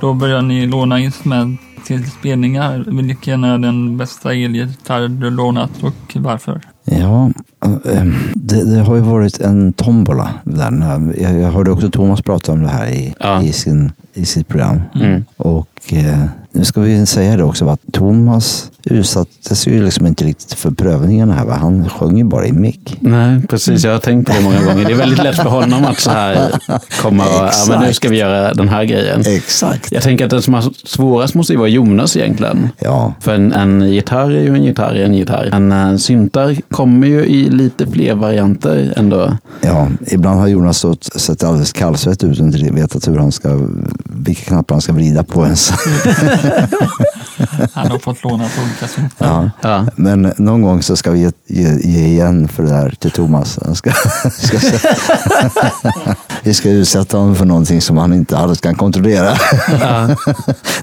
Då började ni låna instrument till spelningar. Vilken är den bästa elgitarr du lånat och varför? Ja, eh, det, det har ju varit en tombola. Där. Jag, jag hörde också Thomas prata om det här i, Ja. i, sin, i sitt program. Mm. Och eh, nu ska vi säga det också, att Thomas utsattes ju liksom inte riktigt för prövningarna här. Va? Han sjöng ju bara i mick. Nej, precis. Jag har tänkt på det många gånger. Det är väldigt lätt för honom att så här komma och, ja men nu ska vi göra den här grejen. Exakt. Jag tänker att den som har svårast måste ju vara Jonas egentligen. Ja, För en, en gitarr är ju en gitarr är en gitarr. En uh, syntar kommer ju i lite fler varianter ändå. ja, ibland har Jonas sett alldeles kallsvettig ut och inte vetat hur han ska, vilka knappar han ska vrida på ens. Han har fått låna på olika syntar. Ja. Ja. Men någon gång så ska vi ge, ge, ge igen för det där till Thomas. Han ska, ska, vi ska utsätta honom för någonting som han inte alls kan kontrollera.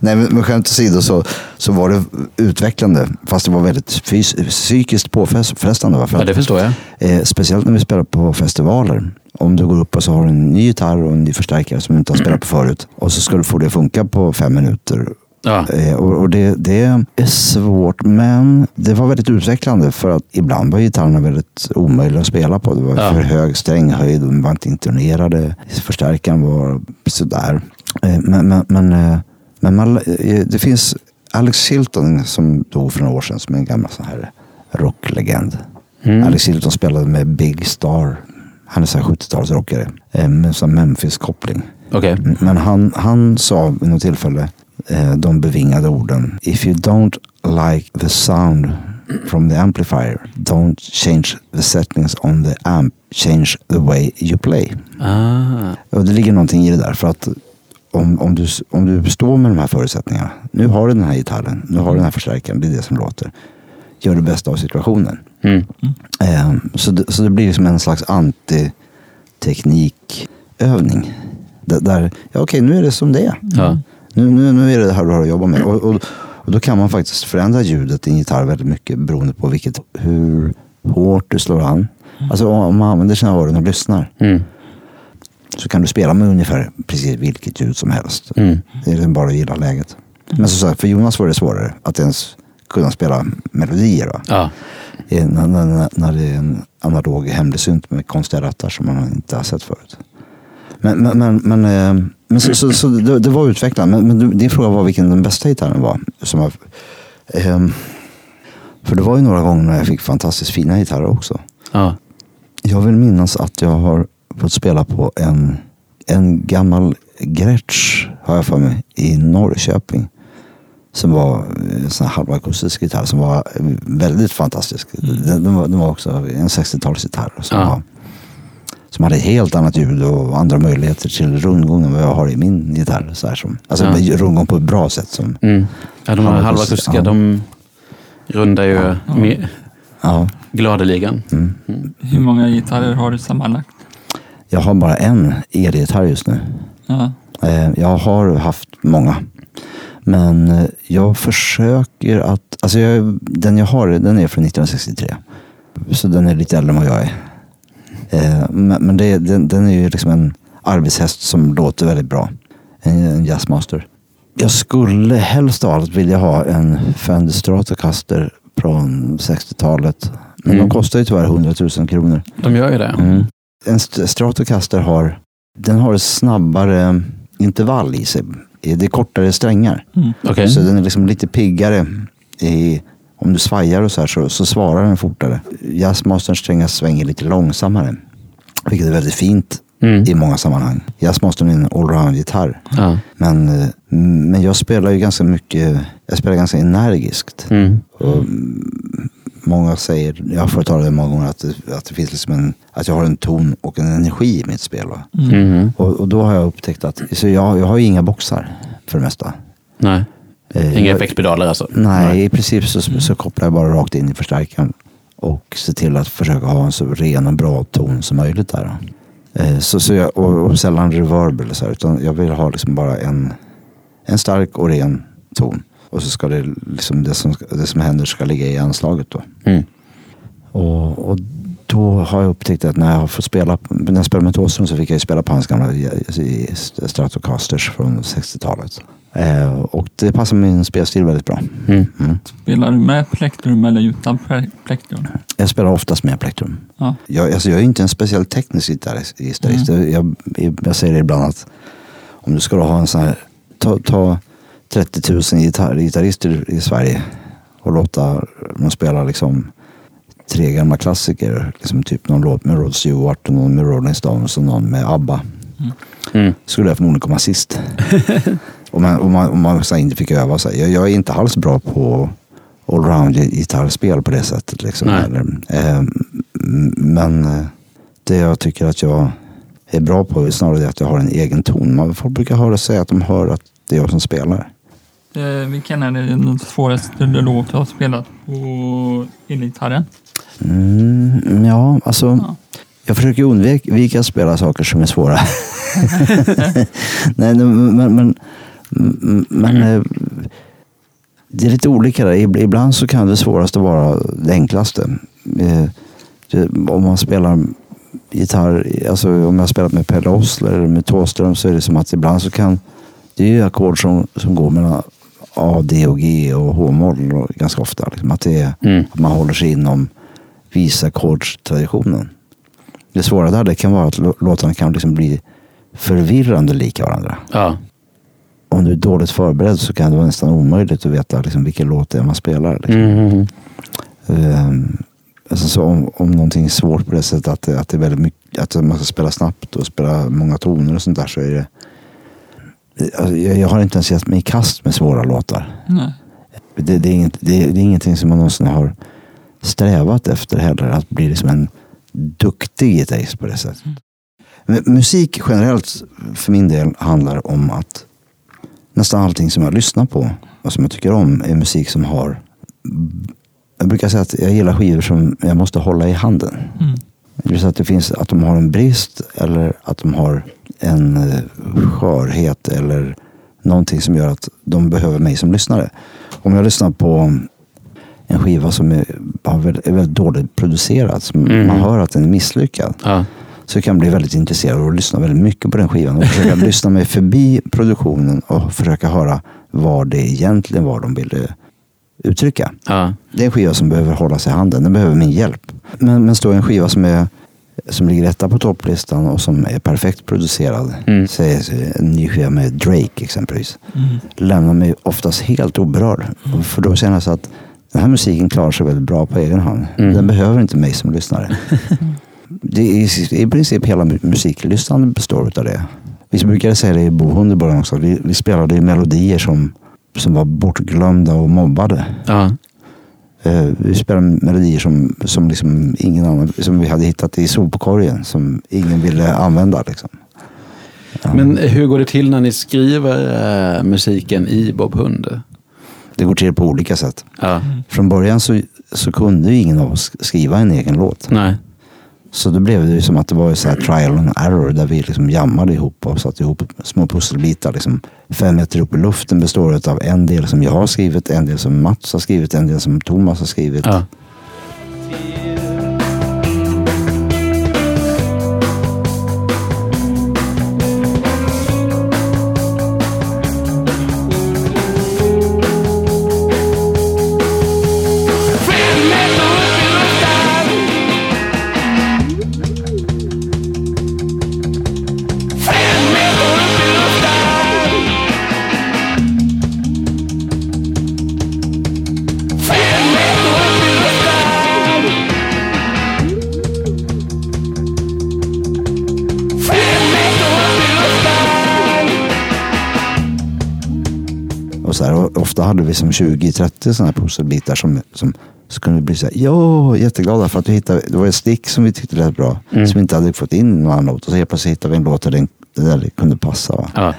Nej, men, men skämt åsido så, så var det utvecklande. Fast det var väldigt fys, psykiskt påfrestande. ja, det förstår jag. Eh, speciellt när vi spelar på festivaler. Om du går upp och så har du en ny gitarr och en ny förstärkare som du inte har spelat på förut. Och så ska du få det att funka på fem minuter. Ja. Eh, och det, det är svårt, men det var väldigt utvecklande. För att ibland var gitarrerna väldigt omöjliga att spela på. Det var Ja. för hög stränghöjd, de var inte intonerade. Förstärkaren var sådär. Eh, men men, men, eh, men man, det finns Alex Hilton som dog för några år sedan som är en gammal sån här rocklegend. Mm. Alex Hilton spelade med Big Star. Han är så här 70-talsrockare eh, med sån Memphis-koppling. Okej. Men han, han sa vid något tillfälle eh, de bevingade orden. If you don't like the sound from the amplifier, don't change the settings on the amp, change the way you play. Ah. Och det ligger någonting i det där. För att om, om, du, om du står med de här förutsättningarna. Nu har du den här gitarren, nu har du den här förstärkaren, det är det som låter. Gör det bästa av situationen. Mm. Eh, så, det, så det blir liksom en slags antiteknikövning. Där, där ja okej, nu är det som det är. Ja. Nu, nu, nu är det det här du har att jobba med. Och, och, och då kan man faktiskt förändra ljudet i en gitarr väldigt mycket beroende på vilket, hur hårt du slår an. Alltså om man använder sina öron och lyssnar Mm. så kan du spela med ungefär precis vilket ljud som helst. Mm. Det är liksom bara att gilla läget. Men som sagt, för Jonas var det svårare att ens kunna spela melodier. Va? Ja. När, när, när det är en analog hemlig synt med konstiga rattar som man inte har sett förut. Men, men, men, men, eh, men så, så, så det, det var utvecklande. Men, men din fråga var vilken den bästa gitarren var. Som jag, ehm, för det var ju några gånger när jag fick fantastiskt fina gitarrer också. Ja. Jag vill minnas att jag har fått spela på en, en gammal Gretsch, har jag för mig, i Norrköping. Som var en sån här halvakustisk gitarr som var väldigt fantastisk. Den, den, var, den var också en 60-talsgitarr. Som, Ja. som hade ett helt annat ljud och andra möjligheter till rundgång än vad jag har i min gitarr. Så här som, alltså Ja. rundgång på ett bra sätt. Som, Mm. ja de här Halvakustisk- halvakustiska, ja. de rundar ju med ja. gladeligen. Hur många gitarrer har du sammanlagt? Jag har bara en elgitarr just nu. Ja. Eh, Jag har haft många. Men eh, jag försöker att... Alltså jag, den jag har den är från 1963. Så den är lite äldre än vad jag är. Eh, Men, men det, den, den är ju liksom en arbetshäst som låter väldigt bra. En, en jazzmaster. Jag skulle helst av allt vilja ha en Fender Stratocaster från 60-talet. Men Mm. de kostar ju tyvärr 100 000 kronor. De gör ju det. Mm. En st- Stratocaster har, den har ett snabbare intervall i sig. Det är kortare strängar. Mm. Okej. Så den är liksom lite piggare. I, om du svajar och så här så, så svarar den fortare. Jazzmasterns strängar svänger lite långsammare. Vilket är väldigt fint Mm. i många sammanhang. Jazzmastern är en allround-gitarr. Ja. Men, eh, men jag spelar ju ganska mycket, jag spelar ganska energiskt. Mm. Och många säger, jag har fått höra det många gånger, att det, att det finns liksom en, att jag har en ton och en energi i mitt spel. Mm. Och, och då har jag upptäckt att, så jag, jag har ju inga boxar för det mesta. Nej. Eh, Inga effektpedaler alltså? Nej, i princip så, så kopplar jag bara rakt in i förstärkaren. Och ser till att försöka ha en så ren och bra ton som möjligt där. Eh, Så, så jag, och, och sällan reverb eller så här, utan jag vill ha liksom bara en, en stark och ren ton. Och så ska det, liksom det, som, det som händer ska ligga i anslaget då. Mm. Och, och då har jag upptäckt att när jag har fått spela, när jag spelade med Thåström så fick jag ju spela på hans gamla Stratocasters från 60-talet. Eh, och det passar min spelstil väldigt bra. Mm. Mm. Spelar du med plektrum eller utan plektrum? Jag spelar oftast med plektrum. Ja. Jag, alltså jag är inte en speciellt teknisk gitarrist. gitarrist. Jag, jag, jag säger det ibland att om du ska ha en sån här, ta, ta, 30 000 gitarr, gitarrister i Sverige och låta dem spela liksom tre gamla klassiker. Liksom typ någon låt med Rod Stewart, och någon med Rolling Stones och någon med ABBA. Mm. Skulle jag förmodligen komma sist. <laughs> om man, om man, om man så här inte fick öva sig. Jag, jag är inte alls bra på allround gitarrspel på det sättet. Liksom. Eller, eh, men eh, det jag tycker att jag är bra på är snarare att jag har en egen ton. Man, folk brukar höra säga att de hör att det är jag som spelar. Eh, vilken är den svåraste låt du har spelat på elgitarren? Mm, ja, alltså. Ja. Jag försöker undvika att spela saker som är svåra. <laughs> Nej, men, men, men, eh, det är lite olika där. Ib- Ibland så kan det svåraste vara det enklaste. Eh, Om man spelar gitarr, alltså om jag spelat med Pelle Osler eller med Thåström så är det som att ibland så kan det är ju ackord som, som går mellan A, D och G och H-moll ganska ofta. Liksom, att, det är, Mm. att man håller sig inom visackordstraditionen. Det svåra där det kan vara att lå- låtarna kan liksom bli förvirrande lika varandra. Ja. Om du är dåligt förberedd så kan det vara nästan omöjligt att veta liksom vilken låt det är man spelar. Liksom. Mm. Ehm, alltså så om, om någonting är svårt på det sättet att, att, det är väldigt mycket, att man ska spela snabbt och spela många toner och sånt där så är det alltså, jag, jag har inte ens gett mig i kast med svåra låtar. Det, det, är inget, det, det är ingenting som man någonsin har strävat efter heller. Att bli liksom en duktig gitarrist på det sättet. Men musik generellt för min del handlar om att nästan allting som jag lyssnar på och som jag tycker om är musik som har jag brukar säga att jag gillar skivor som jag måste hålla i handen. Mm. Det vill säga att det finns att de har en brist eller att de har en eh, skörhet eller någonting som gör att de behöver mig som lyssnare. Om jag lyssnar på en skiva som är, väldigt dåligt producerad, som Mm. man hör att den är misslyckad, Ja. så kan jag bli väldigt intresserad och lyssna väldigt mycket på den skivan och försöka <laughs> lyssna mig förbi produktionen och försöka höra vad det egentligen var de ville uttrycka. Ja. Det är en skiva som behöver hållas i handen. Den behöver min hjälp. Men, men står en skiva som, är, som ligger etta på topplistan och som är perfekt producerad. Mm. Säg en ny skiva med Drake exempelvis. Mm. Lämnar mig oftast helt oberörd. För då känner jag så att den här musiken klarar sig väldigt bra på egen hand. Mm. Den behöver inte mig som lyssnare. <laughs> det är, I princip hela mu- musiklyssnandet består av det. Vi brukade säga det i Bohund i början också. Vi, vi spelade melodier som, som var bortglömda och mobbade. Ja. Eh, vi spelade melodier som, som, liksom ingen annan, som vi hade hittat i sopkorgen. Som ingen ville använda. Liksom. Ja. Men hur går det till när ni skriver eh, musiken i Bob Hund? Det går till på olika sätt. Ja. Från början så, så kunde ju ingen av oss skriva en egen låt. Nej. Så då blev det ju som att det var så här trial and error där vi liksom jammade ihop och satte ihop små pusselbitar. Liksom fem meter upp i luften består av en del som jag har skrivit, en del som Mats har skrivit, en del som Thomas har skrivit. Ja. Som 20-30 sådana här pusselbitar som, som vi bli så här, ja, jätteglada för att vi hittade, det var ett stick som vi tyckte lät bra, Mm. som vi inte hade fått in någon annan låt. Och så helt plötsligt hittade vi en låt där, den, där det kunde passa. Va? Ja.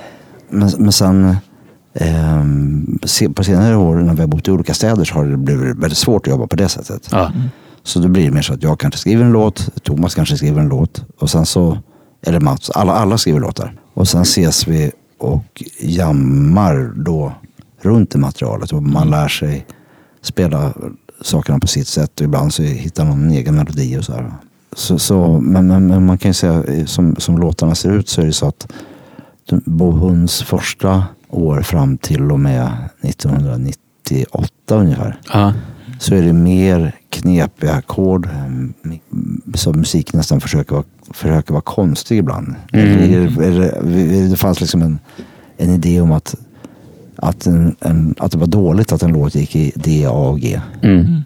Men, men sen se- på senare år när vi har bott i olika städer så har det blivit väldigt svårt att jobba på det sättet. Ja. Så då blir det mer så att jag kanske skriver en låt, Thomas kanske skriver en låt och sen så, eller Mats, alla, alla skriver låtar. Och sen ses vi och jammar då runt i materialet och man lär sig spela sakerna på sitt sätt och ibland så hittar någon en egen melodi och så här. Så, så, men, men, man kan ju säga som, som låtarna ser ut så är det så att den- Bo Hunds första år fram till och med 1998 ungefär Ja. så är det mer knepiga ackord. mm, Så musik nästan försöker vara, försöker vara konstig ibland. Mm. Eller, eller, det fanns liksom en, en idé om att, att, en, en, att det var dåligt att en låt gick i D, A och G. Mm.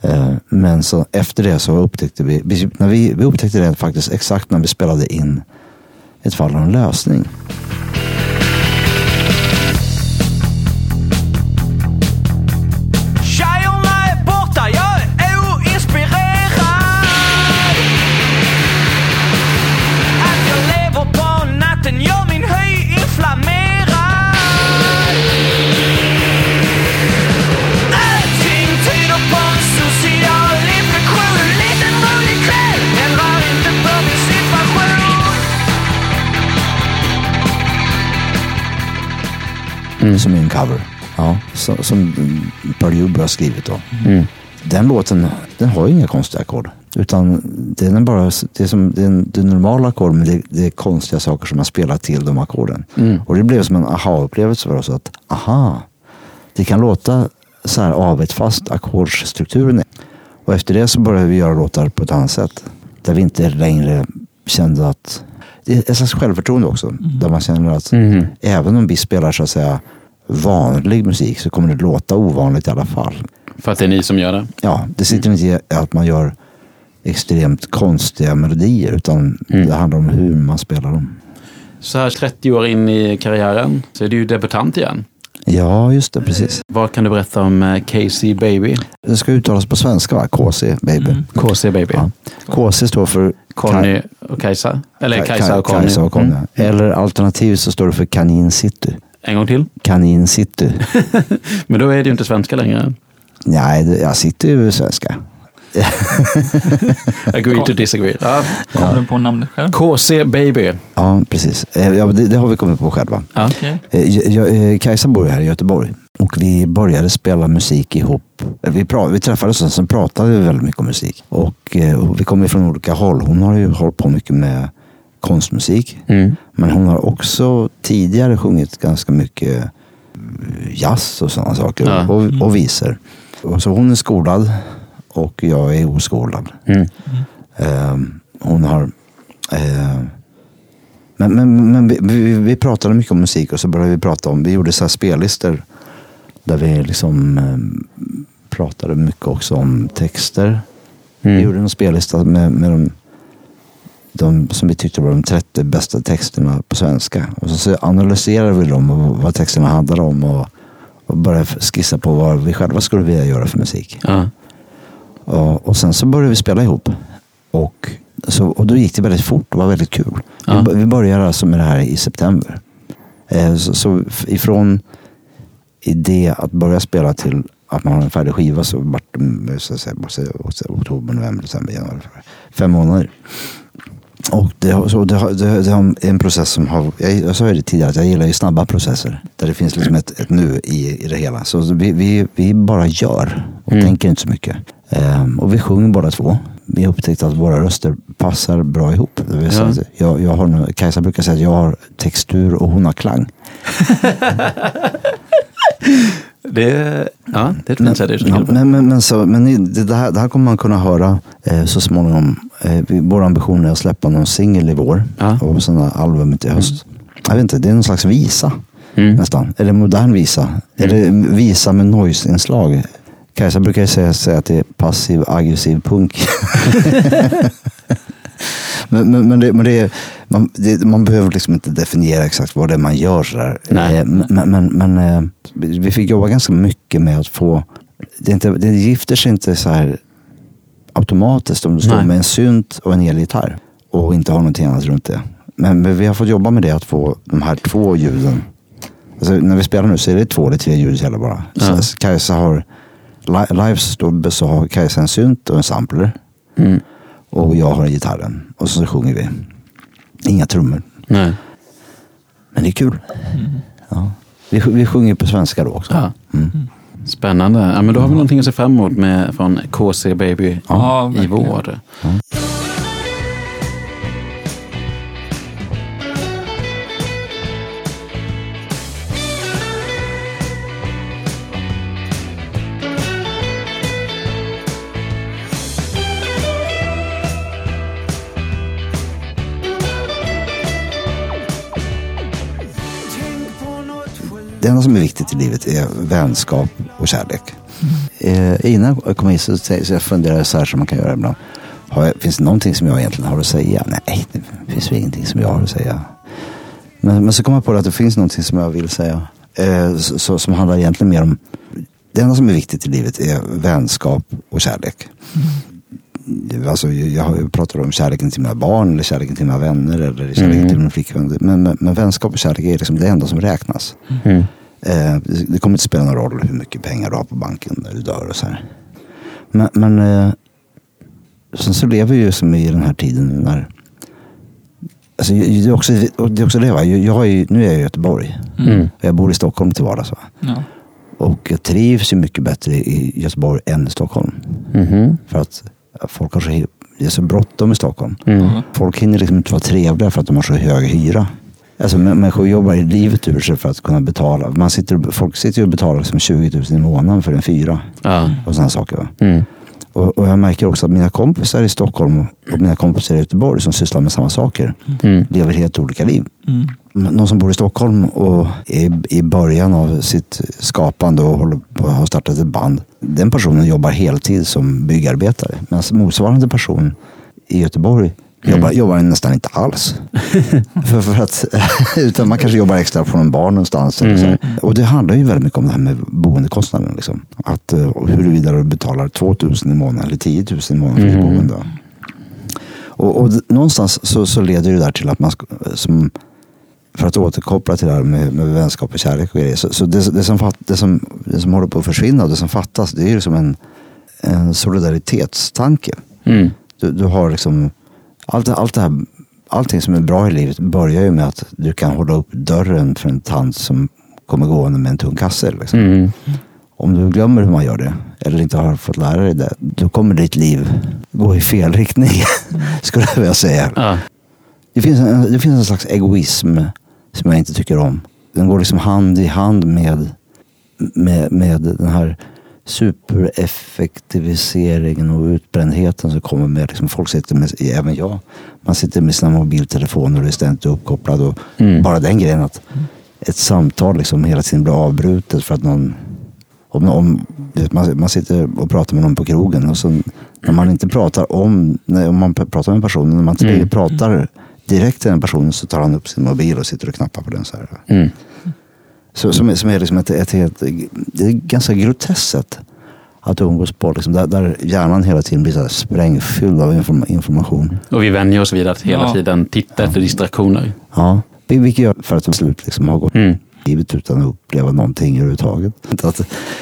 Eh, Men så efter det så upptäckte vi, vi, när vi, vi upptäckte det faktiskt exakt när vi spelade in ett fall av en lösning. Som är en cover. Ja, som, som Pearl Jube har skrivit då. Den låten, den har ju inga konstiga ackord. Utan den är bara, det är, som, det är, det normala ackord men det, det är konstiga saker som man spelar till de ackorden. Och det blev som en aha-upplevelse för oss att, aha, det kan låta så här avet fast ackordsstrukturen. Och efter det så började vi göra låtar på ett annat sätt. Där vi inte längre kände att, det är ett slags självförtroende också. Där man känner att även om vi spelar så att säga vanlig musik så kommer det låta ovanligt i alla fall. För att det är ni som gör det. Ja, det sitter inte i att man gör extremt konstiga melodier utan det handlar om hur man spelar dem. Så här 30 år in i karriären så är du ju debutant igen. Ja, just det, precis. Vad kan du berätta om eh, Casey Baby? Det ska uttalas på svenska va? KC, baby. KC Baby. Ja. KC står för Conny och Kajsa? Eller Ka- Kajsa och Conny? Kajsa och Conny. Mm. Eller alternativt så står det för Kanin City. En gång till. Kanin City. <laughs> Men då är det ju inte svenska längre. Nej, jag sitter ju svenska. <laughs> Agree to disagree. Ja. Kommer du på namnet själv? KC Baby. Ja, precis. Eh, Ja, det, det har vi kommit på själva. Ja. Okej. Eh, jag- eh, Kajsa bor här i Göteborg och vi började spela musik ihop. Vi, pra- vi träffades och sen pratade vi väldigt mycket om musik. Och, och vi kommer från olika håll. Hon har ju hållit på mycket med konstmusik. Mm. Men hon har också tidigare sjungit ganska mycket eh, jazz och sådana saker. Ja. Och, och visor. Och så hon är skolad och jag är oskolad. Mm. Eh, hon har... Eh, men men, men vi, vi, vi pratade mycket om musik och så började vi prata om... Vi gjorde så här spellistor där vi liksom eh, pratade mycket också om texter. Vi Mm. gjorde en spellista med, med de, de som vi tyckte var de 30 bästa texterna på svenska. Och så, analyserade vi dem och vad texterna handlade om och, och började skissa på vad vi själva skulle vilja göra för musik. Ja. Och, och sen så började vi spela ihop. Och, så, och då gick det väldigt fort och var väldigt kul. Ja. Vi, vi började alltså med det här i september. Eh, så, så ifrån idé att börja spela till att man har en färdig skiva så vart det mm, oktober, november, december, januari. Fem månader. Och det, så det, det, det har en process som har, jag, sa ju det tidigare, att jag gillar ju snabba processer. Där det finns liksom ett, ett nu i, i det hela. Så vi, vi, vi bara gör och Mm. tänker inte så mycket. Ehm, och vi sjunger båda två. Vi har upptäckt att våra röster passar bra ihop. Det vill säga Ja. Jag, jag har, nu- Kajsa brukar säga att jag har textur och hon har klang. <laughs> Det, ja, det är ett Men, men, men, men, så, men det, här, det här kommer man kunna höra eh, så småningom. Eh, vår ambition är att släppa någon singel i vår Ja. och sen albumet i höst. Jag vet inte, det är någon slags visa Mm. nästan. Eller modern visa. Eller visa med noise-inslag. Kajsa brukar säga, säga att det är passiv aggressiv punk. <laughs> <laughs> men, men, men, det, men det är, man, det, man behöver liksom inte definiera exakt vad det är man gör. Sådär. Nej. Eh, Men, men, men eh, vi fick jobba ganska mycket med att få... Det, inte, det gifter sig inte så här automatiskt om du står Nej. med en synt och en elgitarr och inte har någonting annat runt det. Men, men vi har fått jobba med det att få de här två ljuden. Alltså, när vi spelar nu så är det två eller tre ljud hela bara. Ja. Så Kajsa har li- lives då så har Kajsa en synt och en sampler. Mm. Och jag har gitarren. Och så sjunger vi. Inga trummor. Nej. Men det är kul. Ja. Vi, vi sjunger på svenska då också. Ja. Mm. Spännande. Ja, men då har vi någonting att se fram emot med, från KC Baby Ja, i verkligen. vår. Det enda som är viktigt i livet är vänskap och kärlek. Eh, innan jag kom hit så, så jag funderade så här som man kan göra ibland. Har jag, finns det någonting som jag egentligen har att säga? Nej, det finns väl ingenting som jag har att säga. Men, men så kom jag på att det finns någonting som jag vill säga. Eh, så, så, som handlar egentligen mer om... Det enda som är viktigt i livet är vänskap och kärlek. Alltså, jag, pratar om kärleken till mina barn, eller kärleken till mina vänner, eller kärleken till min flickvän. Men, men, men vänskap och kärlek är liksom det enda som räknas. Mm. Eh, det kommer inte spela någon roll hur mycket pengar du har på banken när du dör och så här. Men, men eh, sen så lever vi ju som i den här tiden när Alltså, det, är också, det är också det, va? Jag, är, ju- nu är jag i Göteborg. Mm. Och Jag bor i Stockholm till vardags. Va? Ja. Och jag trivs ju mycket bättre i Göteborg än i Stockholm. Mhm. För att folk har så, det är så bråttom i Stockholm. Mm. Folk hinner liksom inte vara trevliga för att de har så hög hyra. Alltså mä- människor jobbar i livet ur sig för att kunna betala. Man sitter, folk sitter ju och betalar liksom 20 000 i månaden för en fyra. Ja. Och sådana saker. Va? Mm. Och, och jag märker också att mina kompisar i Stockholm och mina kompisar i Göteborg som sysslar med samma saker Mm. lever helt olika liv. Mm. Någon som bor i Stockholm och är i början av sitt skapande och håller på att ha startat ett band. Den personen jobbar heltid som byggarbetare. Medan motsvarande person i Göteborg jobbar, jobbar nästan inte alls. <laughs> för, för att, <laughs> utan man kanske jobbar extra på någon bar någonstans. Här. Och det handlar ju väldigt mycket om det här med boendekostnaden. Liksom. Att, eh, huruvida du betalar 2 000 i månaden eller 10 000 i månaden för ditt boende. Och, och någonstans så, så leder det där till att man, som, för att återkoppla till det här med, med vänskap och kärlek och grejer. Så, så det, det, som det, som, det som håller på att försvinna och det som fattas det är ju som en, en solidaritetstanke. Mm. Du, du har liksom allt, allt det här, allting som är bra i livet börjar ju med att du kan hålla upp dörren för en tant som kommer gående med en tung kasse. Liksom. Mm. Om du glömmer hur man gör det eller inte har fått lära dig det, då kommer ditt liv gå i fel riktning. <laughs> Skulle jag vilja säga. Ja. Det finns, en, det finns en slags egoism som jag inte tycker om. Den går liksom hand i hand med, med, med den här supereffektiviseringen och utbrändheten som kommer med. Liksom folk sitter med, även jag, man sitter med sina mobiltelefoner och är ständigt uppkopplad. Och Mm. Bara den grejen att ett samtal liksom hela tiden blir avbrutet för att någon om, om, man, man sitter och pratar med någon på krogen och så när man inte pratar om, när, om man pratar med en person, när man inte Mm. pratar direkt till den personen så tar han upp sin mobil och sitter och knappar på den så här. Mm. Så, som, är- som är liksom ett, ett helt, det är ganska groteskt sätt att umgås på. Liksom, där, där hjärnan hela tiden blir så sprängfylld av inform, information. Och vi vänjer oss vid att hela Ja. tiden titta efter distraktioner. Ja. Vil- Vilket gör för att till slut liksom har gått Mm. livet utan att uppleva någonting överhuvudtaget. Att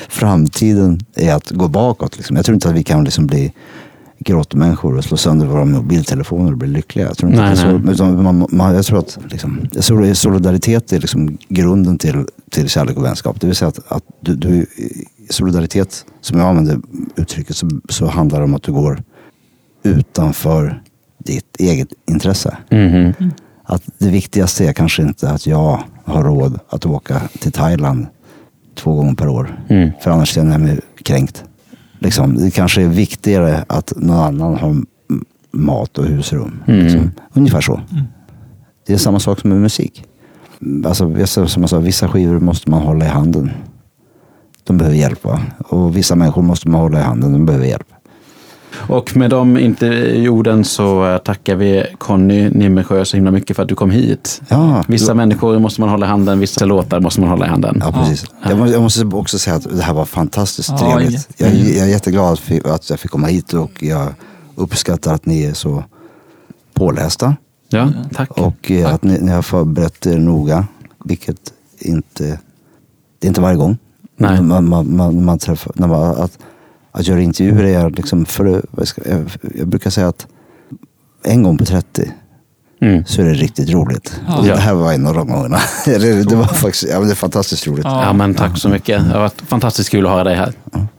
framtiden är att gå bakåt. Liksom. Jag tror inte att vi kan liksom bli grottmänniskor och slå sönder våra mobiltelefoner och bli lyckliga. Jag tror, inte Nej, det så, nej. utan man, man, jag tror att liksom, sol- solidaritet är liksom grunden till, till kärlek och vänskap. Det vill säga att, att du, du, solidaritet, som jag använder uttrycket, så, så handlar det om att du går utanför ditt eget intresse. Mhm. Att det viktigaste är kanske inte att jag har råd att åka till Thailand två gånger per år. Mm. För annars känner jag mig kränkt. Liksom, det kanske är viktigare att någon annan har mat och husrum. Mm. Liksom. Ungefär så. Det är samma sak som med musik. Alltså, vissa, som jag sa, vissa skivor måste man hålla i handen. De behöver hjälp. Va? Och vissa människor måste man hålla i handen. De behöver hjälp. Och med de intervjuorden så eh, tackar vi Conny Nimmersjö så himla mycket för att du kom hit. Ja, Vissa människor måste man hålla i handen, vissa låtar måste man hålla i handen. Ja, precis. Jag, måste, jag måste också säga att det här var fantastiskt Ja, trevligt. Jag, jätte- jag är jätteglad att, jag fick komma hit och jag uppskattar att ni är så pålästa. Ja, tack. Och eh, att ni, ni har förberett er noga. Vilket inte, det är inte varje gång. Nej. Man, man, man, man träffar, när man, att, att göra intervjuer är liksom, för, jag, brukar säga att en gång på 30 Mm. så är det riktigt roligt. Ja. Och det här var en av de gångerna. <laughs> det, det var faktiskt ja, det är fantastiskt roligt. Ja. Ja, men tack så mycket. Det har varit fantastiskt kul att ha dig här. Tänk